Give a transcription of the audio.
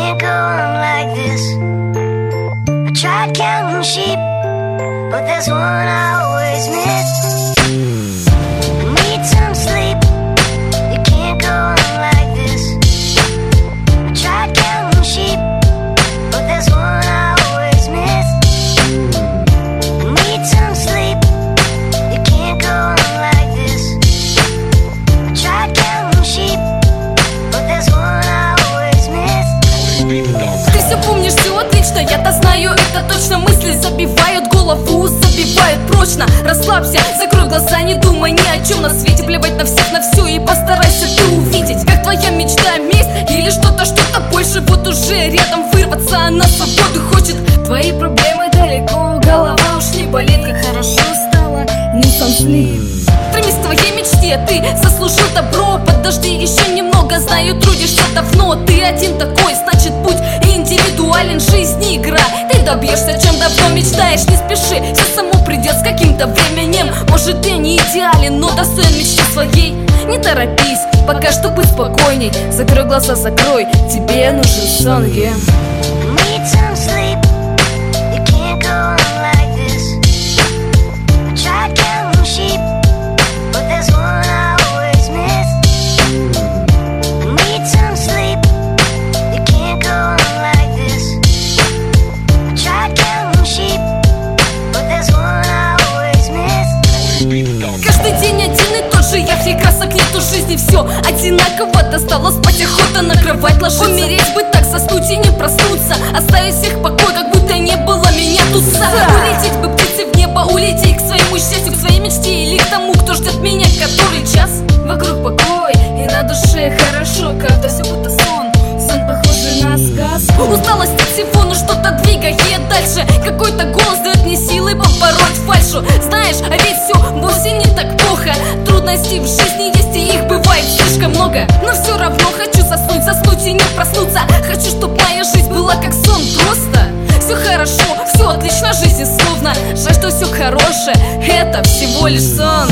can't go on like this. I tried counting sheep, but there's one I always miss. Точно Мысли забивают голову, забивают. Прочно Расслабься, закрой глаза, не думай ни о чем На свете плевать на всех, на все И постарайся ты увидеть, как твоя мечта месть Или что-то, что-то больше. Вот уже рядом вырваться, на свободу хочет. Твои проблемы далеко, голова уж не болит Как хорошо стало, не слив Стремись к твоей мечте, ты заслужил добро. Подожди еще немного, знаю, трудишься давно. Ты один такой, значит путь индивидуален. Жизнь игра, добьешься, чем давно мечтаешь Не спеши, все само придет с каким-то временем. Может ты не идеален, но достоин мечты своей. Не торопись, пока что будь спокойней. Закрой глаза, закрой, тебе нужен сон, yeah. Нету жизни Все одинаково. Достало спать охота на кровать ложиться Умереть бы так, заснуть и не проснуться. Оставить всех в покое, как будто не было меня туса Улететь бы птицы в небо Улететь к своему счастью, к своей мечте. Или к тому, кто ждет меня который час. Вокруг покой и на душе хорошо Когда все будто сон. Сон похожий на сказку Усталость от всего, но что-то двигает дальше. Какой-то голос дает мне силы побороть фальшу Знаешь, а ведь все вовсе не так плохо. Трудностей в жизни есть много Но все равно хочу заснуть, заснуть и не проснуться. Хочу, чтобы моя жизнь была как сон просто. Все хорошо, все отлично, жизнь словно. Жаль, что все хорошее, это всего лишь сон